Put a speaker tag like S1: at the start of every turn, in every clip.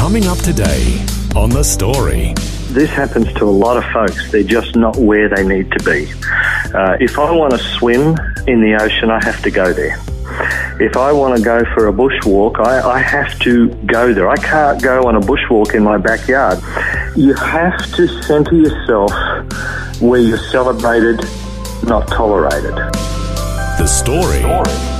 S1: Coming up today on The Story.
S2: This happens to a lot of folks. They're just not where they need to be. Uh, if I want to swim in the ocean, I have to go there. If I want to go for a bushwalk, I, I have to go there. I can't go on a bushwalk in my backyard. You have to center yourself where you're celebrated, not tolerated.
S1: The Story.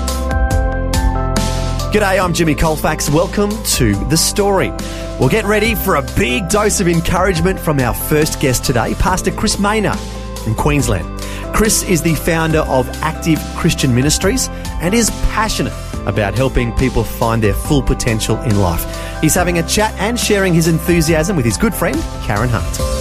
S3: G'day, I'm Jimmy Colfax. Welcome to The Story. Well, get ready for a big dose of encouragement from our first guest today, Pastor Chris Maynard from Queensland. Chris is the founder of Active Christian Ministries and is passionate about helping people find their full potential in life. He's having a chat and sharing his enthusiasm with his good friend, Karen Hunt.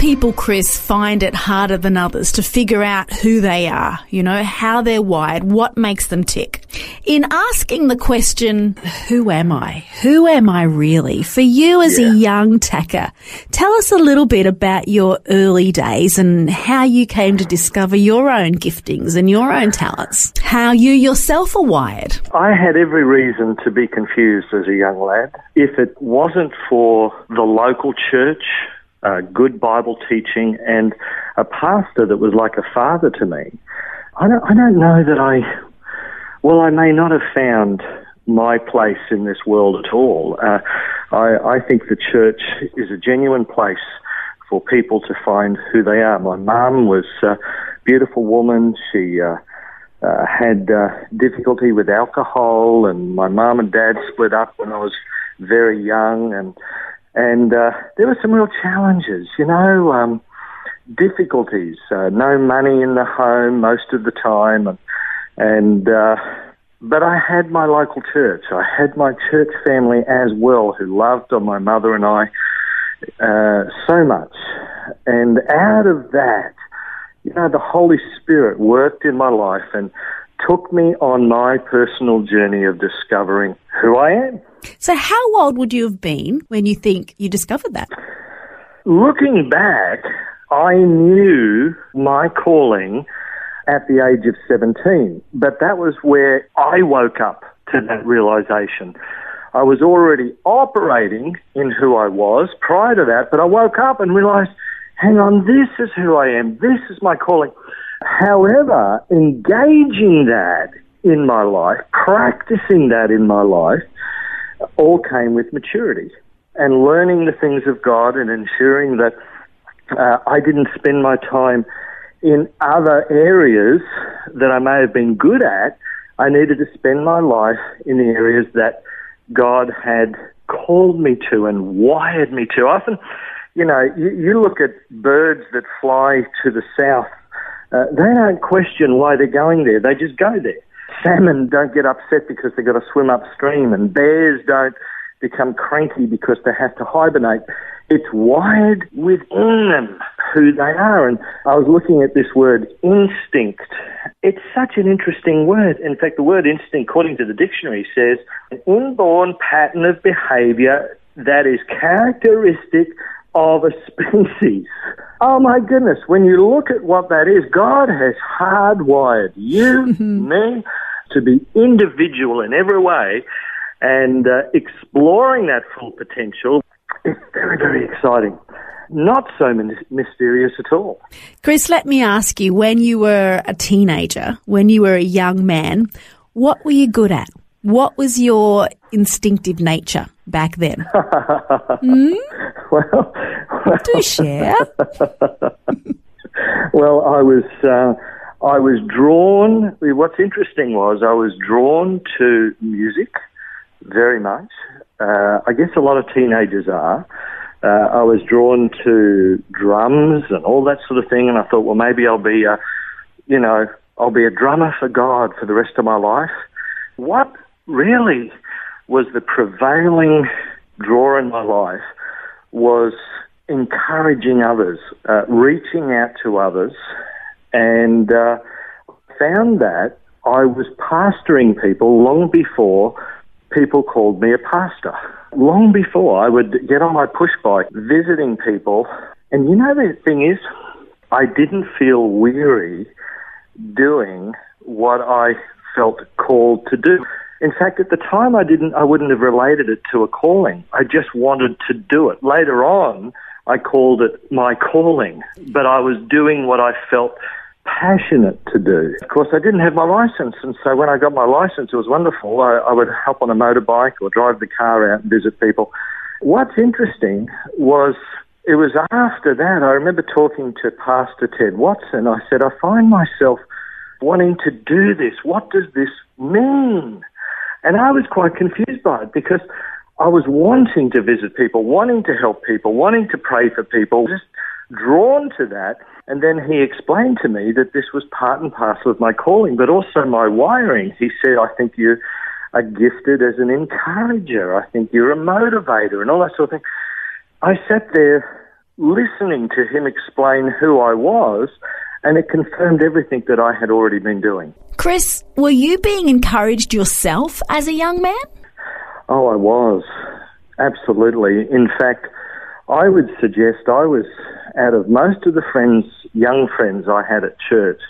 S4: People, Chris, find it harder than others to figure out who they are, you know, how they're wired, what makes them tick. In asking the question, who am I? Who am I really? For you as
S2: Yeah.
S4: a young tacker, tell us a little bit about your early days and how you came to discover your own giftings and your own talents, how you yourself are wired.
S2: I had every reason to be confused as a young lad. If it wasn't for the local church, uh, good Bible teaching, and a pastor that was like a father to me, I don't, I don't know that I, well, I may not have found my place in this world at all. Uh, I, I think the church is a genuine place for people to find who they are. My mum was a beautiful woman. She uh, uh, had uh, difficulty with alcohol, and my mum and dad split up when I was very young, and and uh, there were some real challenges, you know, um, difficulties. Uh, no money in the home most of the time, and and uh, but I had my local church. I had my church family as well, who loved on my mother and I uh, so much, and out of that you know, the Holy Spirit worked in my life and took me on my personal journey of discovering who I am.
S4: So how old would you have been when you think you discovered that?
S2: Looking back, I knew my calling at the age of 17, but that was where I woke up to that realization. I was already operating in who I was prior to that, but I woke up and realized, hang on, this is who I am. This is my calling. However, engaging that in my life, practicing that in my life, all came with maturity and learning the things of God and ensuring that uh, I didn't spend my time in other areas that I may have been good at. I needed to spend my life in the areas that God had called me to and wired me to. Often, you know, you, you look at birds that fly to the south, uh, they don't question why they're going there, they just go there. Salmon don't get upset because they've got to swim upstream, and bears don't become cranky because they have to hibernate. It's wired within them who they are. And I was looking at this word instinct. It's such an interesting word. In fact, the word instinct, according to the dictionary, says an inborn pattern of behavior that is characteristic of a species. Oh my goodness, when you look at what that is, God has hardwired you, me, to be individual in every way and uh, exploring that full potential is very, very exciting. Not so mysterious at all.
S4: Chris, let me ask you when you were a teenager, when you were a young man, what were you good at? What was your instinctive nature back then?
S2: Well,
S4: Do share.
S2: well, I was uh, I was drawn. What's interesting was I was drawn to music very much. Uh, I guess a lot of teenagers are. Uh, I was drawn to drums and all that sort of thing, and I thought, well, maybe I'll be a, you know, I'll be a drummer for God for the rest of my life. What really was the prevailing draw in my life was encouraging others, uh, reaching out to others, and uh, found that I was pastoring people long before people called me a pastor. Long before I would get on my push bike visiting people, and you know the thing is, I didn't feel weary doing what I felt called to do. In fact, at the time, I didn't, I wouldn't have related it to a calling. I just wanted to do it. Later on, I called it my calling, but I was doing what I felt passionate to do. Of course, I didn't have my license, and so when I got my license, it was wonderful. I, I would hop on a motorbike or drive the car out and visit people. What's interesting was it was after that I remember talking to Pastor Ted Watson. I said, I find myself wanting to do this. What does this mean? And I was quite confused by it because I was wanting to visit people, wanting to help people, wanting to pray for people, just drawn to that. And then he explained to me that this was part and parcel of my calling, but also my wiring. He said, I think you are gifted as an encourager. I think you're a motivator and all that sort of thing. I sat there listening to him explain who I was and it confirmed everything that I had already been doing.
S4: Chris, were you being encouraged yourself as a young man?
S2: Oh, I was. Absolutely. In fact, I would suggest I was, out of most of the friends, young friends I had at church,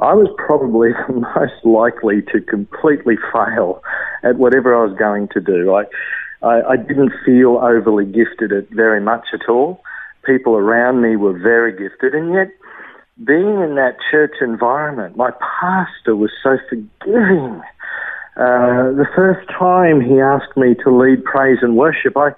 S2: I was probably the most likely to completely fail at whatever I was going to do. I, I, I didn't feel overly gifted at very much at all. People around me were very gifted, and yet being in that church environment, my pastor was so forgiving. Uh, the first time he asked me to lead praise and worship, I,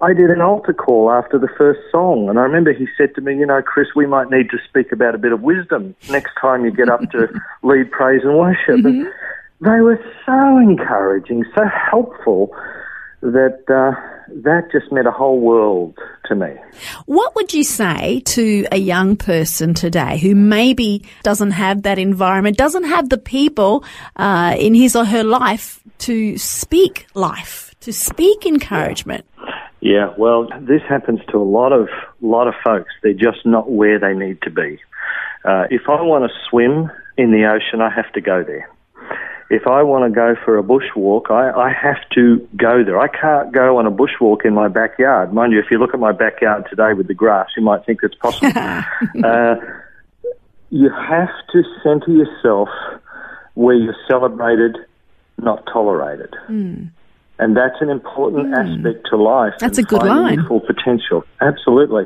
S2: I did an altar call after the first song. And I remember he said to me, You know, Chris, we might need to speak about a bit of wisdom next time you get up to lead praise and worship. Mm-hmm. And they were so encouraging, so helpful that uh, that just meant a whole world to me.
S4: What would you say to a young person today who maybe doesn't have that environment, doesn't have the people uh, in his or her life to speak life, to speak encouragement?
S2: Yeah, well, this happens to a lot of lot of folks. They're just not where they need to be. Uh, if I want to swim in the ocean, I have to go there if I want to go for a bushwalk, I, I have to go there. I can't go on a bushwalk in my backyard. Mind you, if you look at my backyard today with the grass, you might think it's possible. uh, you have to center yourself where you're celebrated, not tolerated. Mm. And that's an important mm. aspect to life.
S4: That's a good line.
S2: Full potential. Absolutely.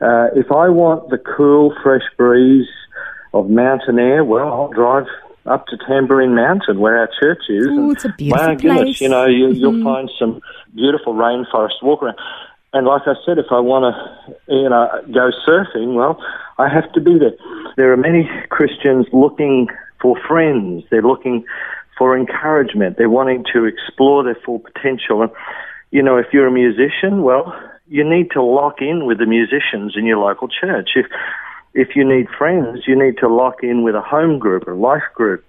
S2: Uh, if I want the cool, fresh breeze of mountain air, well, I'll drive up to Tamborine Mountain, where our church is.
S4: Oh, it's a beautiful
S2: my
S4: place.
S2: goodness, you know, you, mm-hmm. find some beautiful rainforest walk around. And like I said, if I want to, you know, go surfing, well, I have to be there. There are many Christians looking for friends. They're looking for encouragement. They're wanting to explore their full potential. And, you know, if you're a musician, well, you need to lock in with the musicians in your local church. If if you need friends, you need to lock in with a home group, a life group.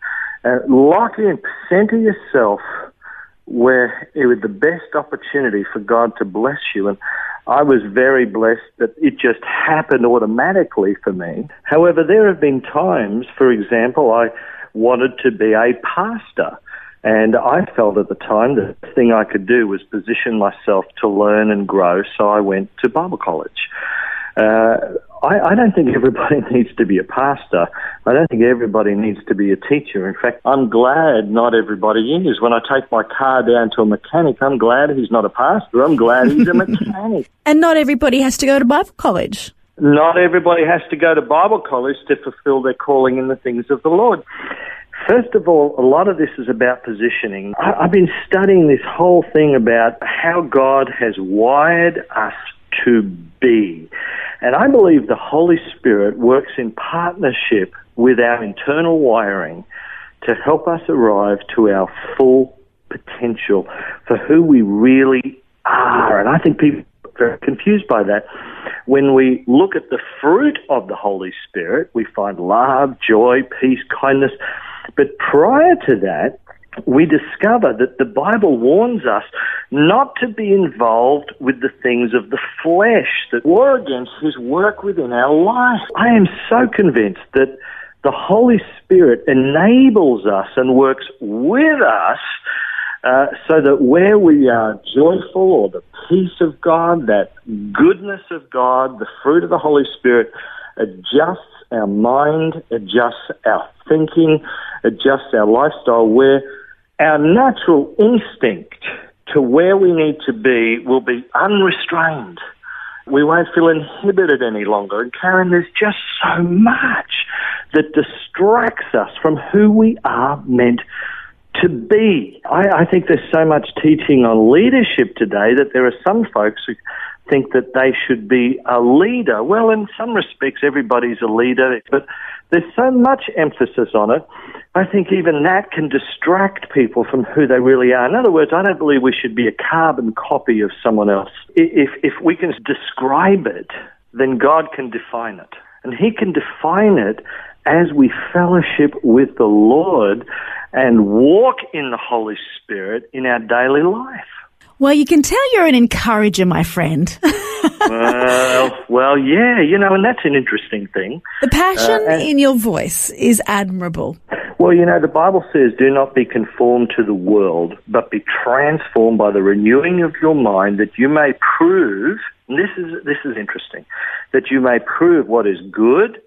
S2: Uh, lock in, center yourself where it was the best opportunity for God to bless you. And I was very blessed that it just happened automatically for me. However, there have been times, for example, I wanted to be a pastor. And I felt at the time that the thing I could do was position myself to learn and grow, so I went to Bible college. Uh, I, I don't think everybody needs to be a pastor. I don't think everybody needs to be a teacher. In fact, I'm glad not everybody is. When I take my car down to a mechanic, I'm glad he's not a pastor. I'm glad he's a mechanic.
S4: and not everybody has to go to Bible college.
S2: Not everybody has to go to Bible college to fulfill their calling in the things of the Lord. First of all, a lot of this is about positioning. I, I've been studying this whole thing about how God has wired us to be. And I believe the Holy Spirit works in partnership with our internal wiring to help us arrive to our full potential for who we really are. And I think people are very confused by that. When we look at the fruit of the Holy Spirit, we find love, joy, peace, kindness. But prior to that, we discover that the Bible warns us not to be involved with the things of the flesh that war against His work within our life. I am so convinced that the Holy Spirit enables us and works with us uh, so that where we are joyful or the peace of God, that goodness of God, the fruit of the Holy Spirit adjusts our mind, adjusts our thinking, adjusts our lifestyle, where our natural instinct to where we need to be will be unrestrained. We won't feel inhibited any longer. And Karen, there's just so much that distracts us from who we are meant to be. I, I think there's so much teaching on leadership today that there are some folks who think that they should be a leader. Well, in some respects, everybody's a leader, but there's so much emphasis on it. I think even that can distract people from who they really are. In other words, I don't believe we should be a carbon copy of someone else. If, if we can describe it, then God can define it. And He can define it as we fellowship with the Lord and walk in the Holy Spirit in our daily life.
S4: Well, you can tell you're an encourager, my friend.
S2: well, well, yeah, you know, and that's an interesting thing.
S4: The passion
S2: Uh, and-
S4: in your voice is admirable.
S2: Well, you know, the Bible says, do not be conformed to the world, but be transformed by the renewing of your mind that you may prove, and this is, this is interesting, that you may prove what is good.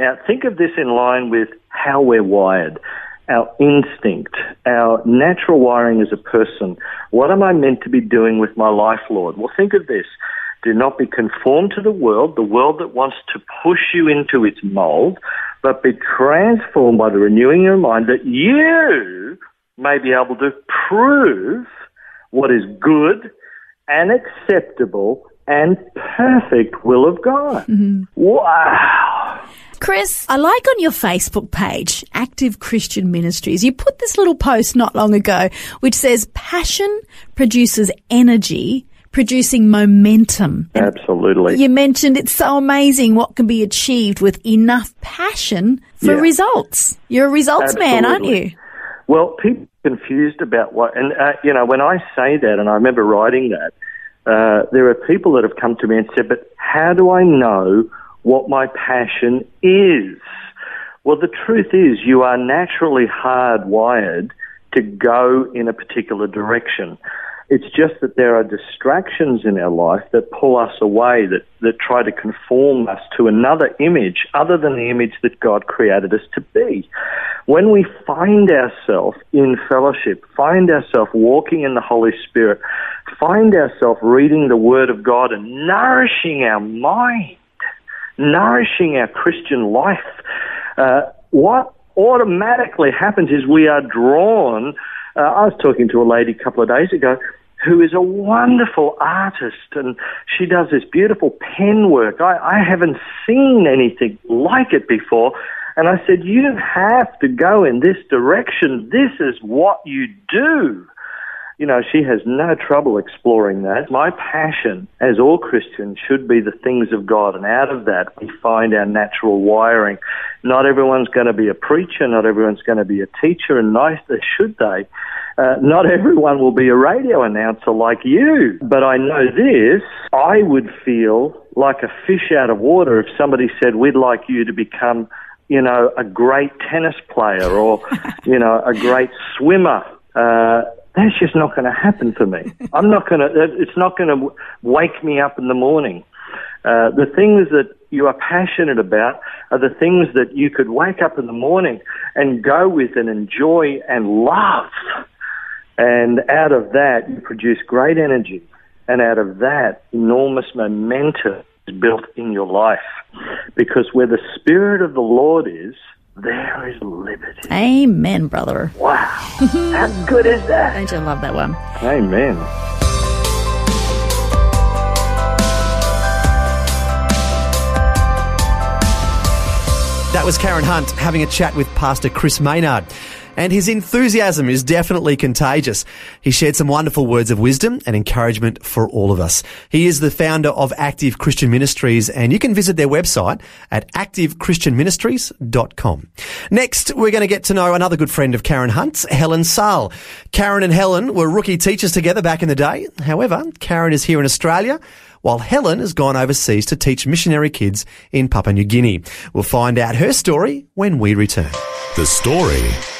S2: Now, think of this in line with how we're wired. Our instinct, our natural wiring as a person. What am I meant to be doing with my life, Lord? Well, think of this. Do not be conformed to the world, the world that wants to push you into its mold, but be transformed by the renewing of your mind that you may be able to prove what is good and acceptable and perfect will of God. Mm-hmm. Wow.
S4: Chris, I like on your Facebook page, Active Christian Ministries, you put this little post not long ago which says passion produces energy, producing momentum. And
S2: Absolutely.
S4: you mentioned it's so amazing what can be achieved with enough passion for
S2: Yeah.
S4: results. You're a results man, aren't you?
S2: Well, people are confused about what, and uh, you know, when I say that, and I remember writing that, uh, there are people that have come to me and said, "But how do I know what my passion is?" Well, the truth is, you are naturally hardwired to go in a particular direction. It's just that there are distractions in our life that pull us away, that, that try to conform us to another image other than the image that God created us to be. When we find ourselves in fellowship, find ourselves walking in the Holy Spirit, find ourselves reading the Word of God and nourishing our mind, nourishing our Christian life, uh, what automatically happens is we are drawn. Uh, I was talking to a lady a couple of days ago who is a wonderful artist and she does this beautiful pen work. I, I haven't seen anything like it before. And I said, You have to go in this direction. This is what you do. You know, she has no trouble exploring that. My passion, as all Christians, should be the things of God. And out of that, we find our natural wiring. Not everyone's going to be a preacher. Not everyone's going to be a teacher. And neither should they. Uh, not everyone will be a radio announcer like you. But I know this. I would feel like a fish out of water if somebody said, we'd like you to become, you know, a great tennis player or, you know, a great swimmer. Uh, that's just not going to happen for me. I'm not going to, it's not going to wake me up in the morning. Uh, the things that you are passionate about are the things that you could wake up in the morning and go with and enjoy and love. And out of that, you produce great energy. And out of that, enormous momentum is built in your life. Because where the Spirit of the Lord is, there is liberty.
S4: Amen, brother.
S2: Wow. How good is that?
S4: Don't you love that one?
S2: Amen.
S3: That was Karen Hunt having a chat with Pastor Chris Maynard. And his enthusiasm is definitely contagious. He shared some wonderful words of wisdom and encouragement for all of us. He is the founder of Active Christian Ministries, and you can visit their website at activechristianministries.com. Next, we're going to get to know another good friend of Karen Hunt's, Helen Sahl. Karen and Helen were rookie teachers together back in the day. However, Karen is here in Australia while Helen has gone overseas to teach missionary kids in Papua New Guinea. We'll find out her story when we return.
S1: The story.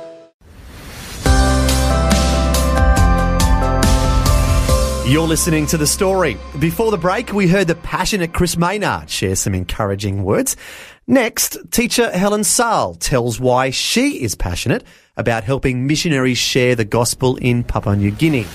S3: You're listening to the story. Before the break, we heard the passionate Chris Maynard share some encouraging words. Next, teacher Helen Sahl tells why she is passionate about helping missionaries share the gospel in Papua New Guinea.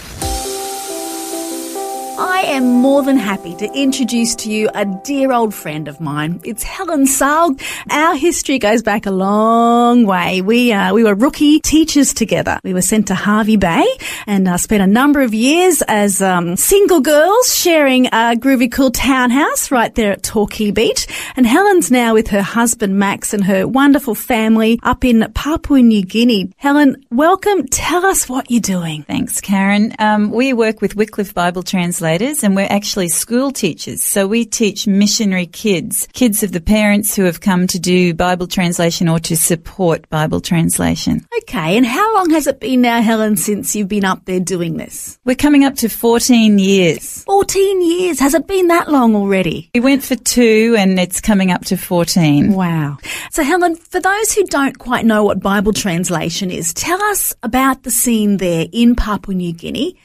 S4: I am more than happy to introduce to you a dear old friend of mine. It's Helen Sahl. Our history goes back a long way. We uh, we were rookie teachers together. We were sent to Hervey Bay and uh, spent a number of years as um, single girls sharing a groovy cool townhouse right there at Torquay Beach. And Helen's now with her husband Max and her wonderful family up in Papua New Guinea. Helen, welcome. Tell us what you're doing.
S5: Thanks, Karen. Um, we work with Wycliffe Bible translators and we're actually school teachers. So we teach missionary kids, kids of the parents who have come to do Bible translation or to support Bible translation.
S4: Okay, and how long has it been now, Helen, since you've been up there doing this?
S5: We're coming up to 14 years.
S4: 14 years. Has it been that long already?
S5: We went for two and it's coming up to 14.
S4: Wow. So, Helen, for those who don't quite know what Bible translation is, tell us about the scene there in Papua New Guinea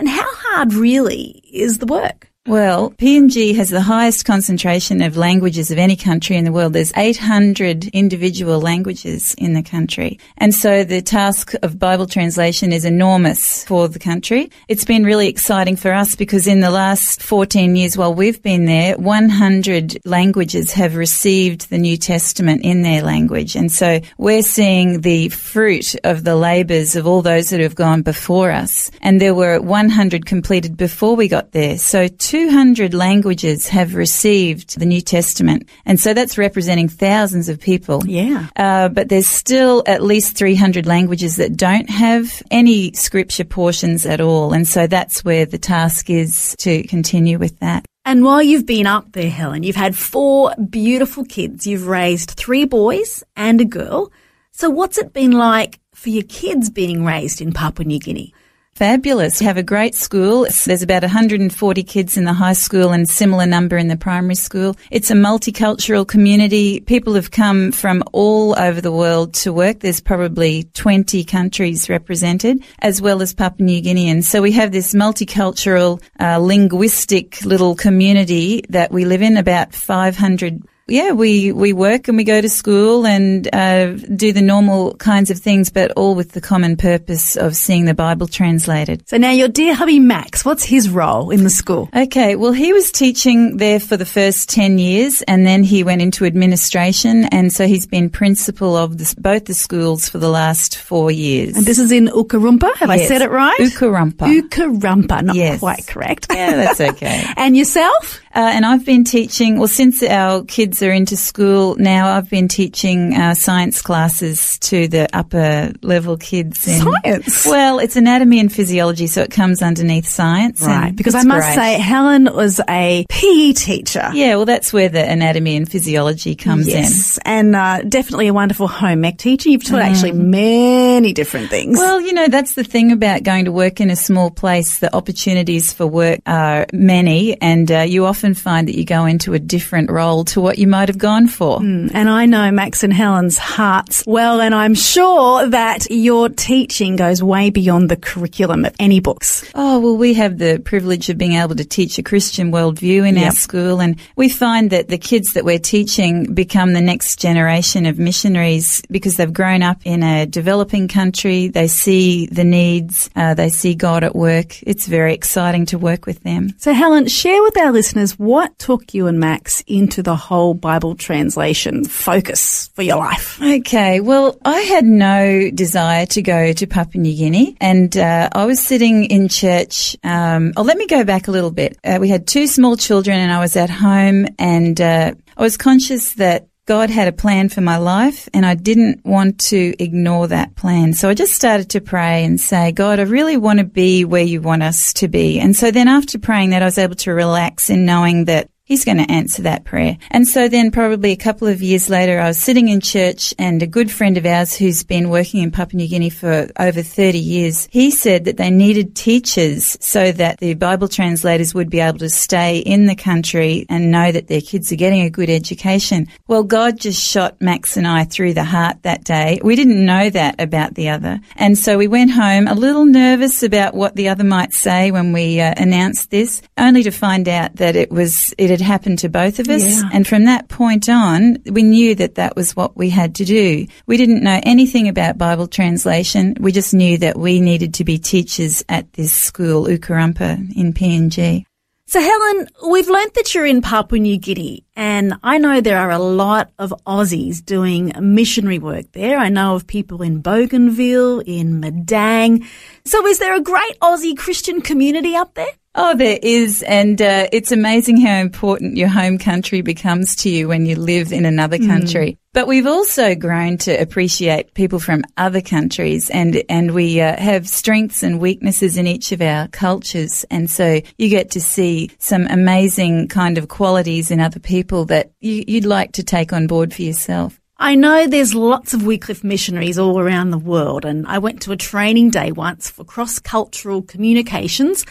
S4: and how hard really is the work?
S5: Well, PNG has the highest concentration of languages of any country in the world. There's 800 individual languages in the country. And so the task of Bible translation is enormous for the country. It's been really exciting for us because in the last 14 years while we've been there, 100 languages have received the New Testament in their language. And so we're seeing the fruit of the labors of all those that have gone before us. And there were 100 completed before we got there. So 200 languages have received the New Testament. And so that's representing thousands of people.
S4: Yeah.
S5: Uh, but there's still at least 300 languages that don't have any scripture portions at all. And so that's where the task is to continue with that.
S4: And while you've been up there, Helen, you've had four beautiful kids. You've raised three boys and a girl. So what's it been like for your kids being raised in Papua New Guinea?
S5: Fabulous. We have a great school. There's about 140 kids in the high school and similar number in the primary school. It's a multicultural community. People have come from all over the world to work. There's probably 20 countries represented, as well as Papua New Guineans. So we have this multicultural, uh, linguistic little community that we live in, about 500 yeah, we, we work and we go to school and uh, do the normal kinds of things, but all with the common purpose of seeing the Bible translated.
S4: So now your dear hubby Max, what's his role in the school?
S5: Okay, well, he was teaching there for the first 10 years and then he went into administration and so he's been principal of this, both the schools for the last four years.
S4: And this is in Ukarumpa, have I said it right?
S5: Ukarumpa.
S4: Ukarumpa, not
S5: Yes.
S4: quite correct.
S5: Yeah, that's okay.
S4: and yourself?
S5: Uh, and I've been teaching, well, since our kids are into school now, I've been teaching uh, science classes to the upper level kids. In,
S4: Science?
S5: Well, it's anatomy and physiology, so it comes underneath science.
S4: Right, because I must
S5: great.
S4: say Helen was a PE teacher.
S5: Yeah, well, that's where the anatomy and physiology comes in.
S4: Yes, and uh, definitely a wonderful home ec teacher. You've taught actually many different things.
S5: Well, you know, that's the thing about going to work in a small place. The opportunities for work are many, and uh, you often find that you go into a different role to what you might have gone for.
S4: and I know Max and Helen's hearts well, and I'm sure that your teaching goes way beyond the curriculum of any books.
S5: Oh, well, we have the privilege of being able to teach a Christian worldview in
S4: Yep.
S5: our school, and we find that the kids that we're teaching become the next generation of missionaries because they've grown up in a developing country. They see the needs, uh, they see God at work. It's very exciting to work with them.
S4: So, Helen, share with our listeners listeners, what took you and Max into the whole Bible translation focus for your life?
S5: Okay, well, I had no desire to go to Papua New Guinea, and uh, I was sitting in church. Um, oh, let me go back a little bit. Uh, we had two small children, and I was at home, and uh, I was conscious that God had a plan for my life and I didn't want to ignore that plan. So I just started to pray and say, God, I really want to be where you want us to be. And so then after praying that, I was able to relax in knowing that He's going to answer that prayer. And so then probably a couple of years later, I was sitting in church and a good friend of ours who's been working in Papua New Guinea for over 30 years, he said that they needed teachers so that the Bible translators would be able to stay in the country and know that their kids are getting a good education. Well, God just shot Max and I through the heart that day. We didn't know that about the other. And so we went home a little nervous about what the other might say when we uh, announced this, only to find out that it was, it had had happened to both of us.
S4: Yeah.
S5: And from that point on, we knew that that was what we had to do. We didn't know anything about Bible translation. We just knew that we needed to be teachers at this school, Ukarumpa in PNG.
S4: So, Helen, we've learnt that you're in Papua New Guinea, and I know there are a lot of Aussies doing missionary work there. I know of people in Bougainville, in Madang. So, is there a great Aussie Christian community up there?
S5: Oh, there is, and uh, it's amazing how important your home country becomes to you when you live in another country. But we've also grown to appreciate people from other countries, and and we uh, have strengths and weaknesses in each of our cultures, and so you get to see some amazing kind of qualities in other people that you, you'd like to take on board for yourself.
S4: I know there's lots of Wycliffe missionaries all around the world, and I went to a training day once for cross cultural communications,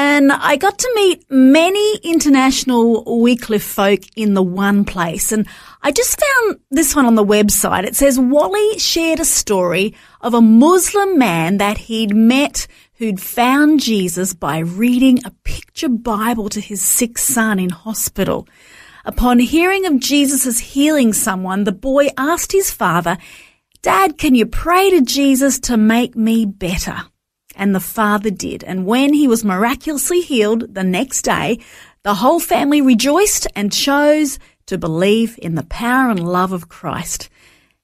S4: and I got to meet many international Wycliffe folk in the one place. And I just found this one on the website. It says Wally shared a story of a Muslim man that he'd met who'd found Jesus by reading a picture Bible to his sick son in hospital. Upon hearing of Jesus' healing someone, the boy asked his father, Dad, can you pray to Jesus to make me better? And the father did. And when he was miraculously healed the next day, the whole family rejoiced and chose to believe in the power and love of Christ.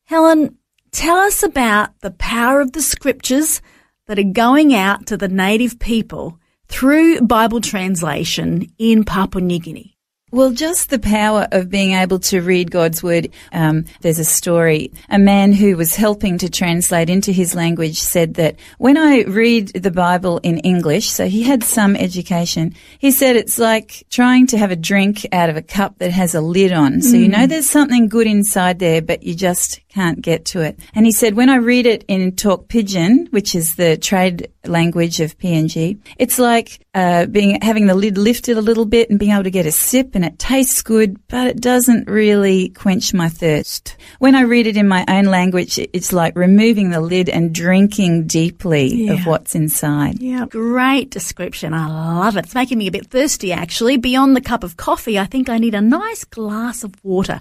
S4: Helen, tell us about the power of the scriptures that are going out to the native people through Bible translation in Papua New Guinea.
S5: Well, just the power of being able to read God's word. Um, there's a story. A man who was helping to translate into his language said that when I read the Bible in English, so he had some education, he said it's like trying to have a drink out of a cup that has a lid on. So you know there's something good inside there, but you just can't get to it. And he said, when I read it in Tok Pisin, which is the trade language of PNG, it's like uh, being having the lid lifted a little bit and being able to get a sip, and it tastes good, but it doesn't really quench my thirst. When I read it in my own language, it's like removing the lid and drinking deeply of what's inside.
S4: Yeah. Great description. I love it. It's making me a bit thirsty, actually. Beyond the cup of coffee, I think I need a nice glass of water.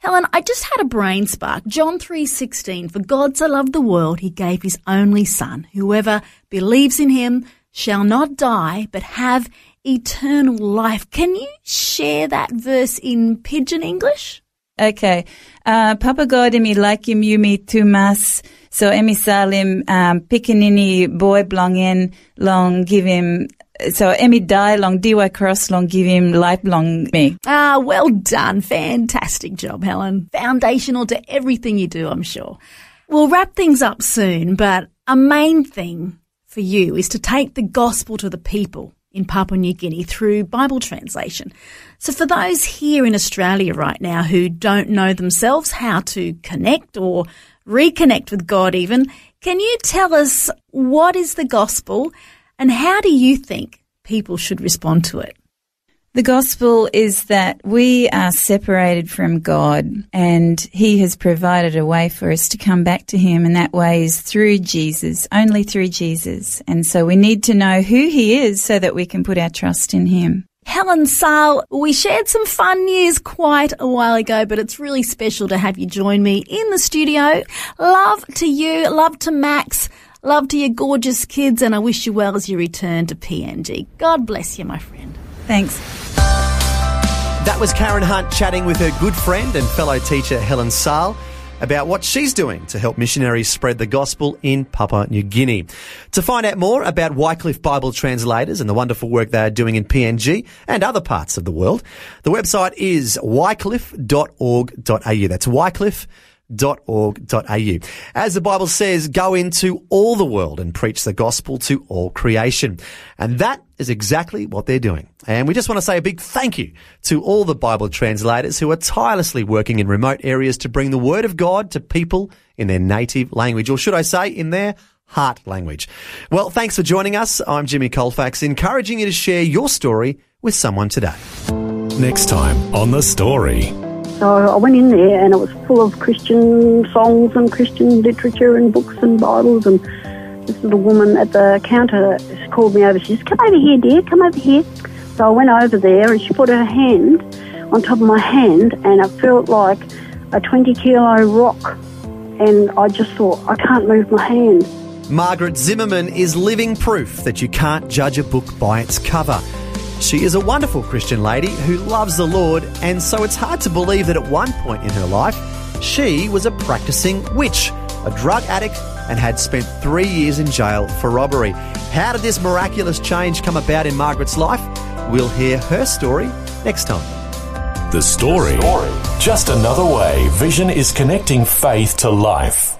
S4: Helen, I just had a brain spark. John 3:16, for God so loved the world, he gave his only son. Whoever believes in him shall not die, but have eternal life. Can you share that verse in pidgin English?
S5: Okay. Uh, Papa God emi lakim yumi tumas. So emi salim, um, pikanini boy blongen long give him, so emi die long diwa cross long give him life long me.
S4: Ah, well done. Fantastic job, Helen. Foundational to everything you do, I'm sure. We'll wrap things up soon, but a main thing for you is to take the gospel to the people in Papua New Guinea through Bible translation. So for those here in Australia right now who don't know themselves how to connect or reconnect with God even, can you tell us what is the gospel and how do you think people should respond to it?
S5: The gospel is that we are separated from God and He has provided a way for us to come back to Him and that way is through Jesus, only through Jesus. And so we need to know who He is so that we can put our trust in Him.
S4: Helen Sale, we shared some fun news quite a while ago, but it's really special to have you join me in the studio. Love to you, love to Max, love to your gorgeous kids, and I wish you well as you return to PNG. God bless you, my friend.
S5: Thanks.
S3: That was Karen Hunt chatting with her good friend and fellow teacher Helen Sahl about what she's doing to help missionaries spread the gospel in Papua New Guinea. To find out more about Wycliffe Bible translators and the wonderful work they are doing in PNG and other parts of the world, the website is wycliffe.org.au. That's Wycliffe au. As the Bible says, go into all the world and preach the gospel to all creation. And that is exactly what they're doing. And we just want to say a big thank you to all the Bible translators who are tirelessly working in remote areas to bring the word of God to people in their native language, or should I say in their heart language. Well, thanks for joining us. I'm Jimmy Colfax, encouraging you to share your story with someone today.
S1: Next time on The Story.
S6: So I went in there and it was full of Christian songs and Christian literature and books and Bibles. And this little woman at the counter called me over. She says, Come over here, dear, come over here. So I went over there and she put her hand on top of my hand and I felt like a 20 kilo rock. And I just thought, I can't move my hand.
S3: Margaret Zimmerman is living proof that you can't judge a book by its cover. She is a wonderful Christian lady who loves the Lord, and so it's hard to believe that at one point in her life, she was a practicing witch, a drug addict, and had spent three years in jail for robbery. How did this miraculous change come about in Margaret's life? We'll hear her story next time.
S1: The story. Just another way Vision is connecting faith to life.